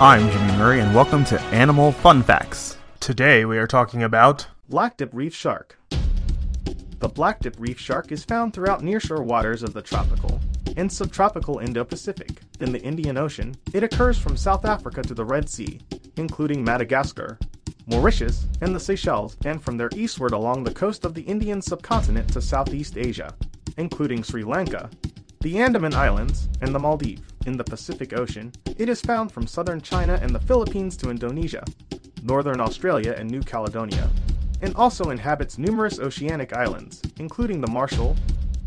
I'm Jimmy Murray, and welcome to Animal Fun Facts. Today we are talking about Blacktip reef shark. The blacktip reef shark is found throughout nearshore waters of the tropical and subtropical Indo-Pacific. In the Indian Ocean, it occurs from South Africa to the Red Sea, including Madagascar, Mauritius, and the Seychelles, and from there eastward along the coast of the Indian subcontinent to Southeast Asia, including Sri Lanka, the Andaman Islands, and the Maldives. In the Pacific Ocean, it is found from southern China and the Philippines to Indonesia, northern Australia and New Caledonia, and also inhabits numerous oceanic islands, including the Marshall,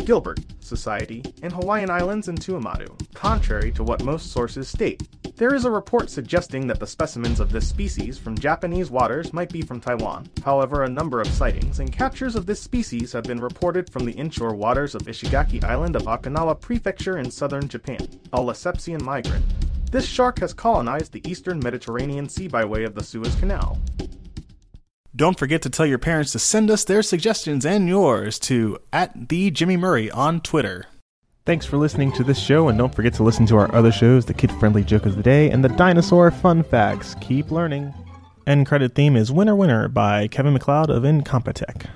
Gilbert, Society, and Hawaiian Islands and Tuamotu, contrary to what most sources state. There is a report suggesting that the specimens of this species from Japanese waters might be from Taiwan. However, a number of sightings and captures of this species have been reported from the inshore waters of Ishigaki Island of Okinawa Prefecture in southern Japan, a Lessepsian migrant. This shark has colonized the eastern Mediterranean Sea by way of the Suez Canal. Don't forget to tell your parents to send us their suggestions and yours to at the Jimmy Murray on Twitter. Thanks for listening to this show, and don't forget to listen to our other shows the kid friendly joke of the day and the dinosaur fun facts. Keep learning. End credit theme is Winner Winner by Kevin MacLeod of Incompetech.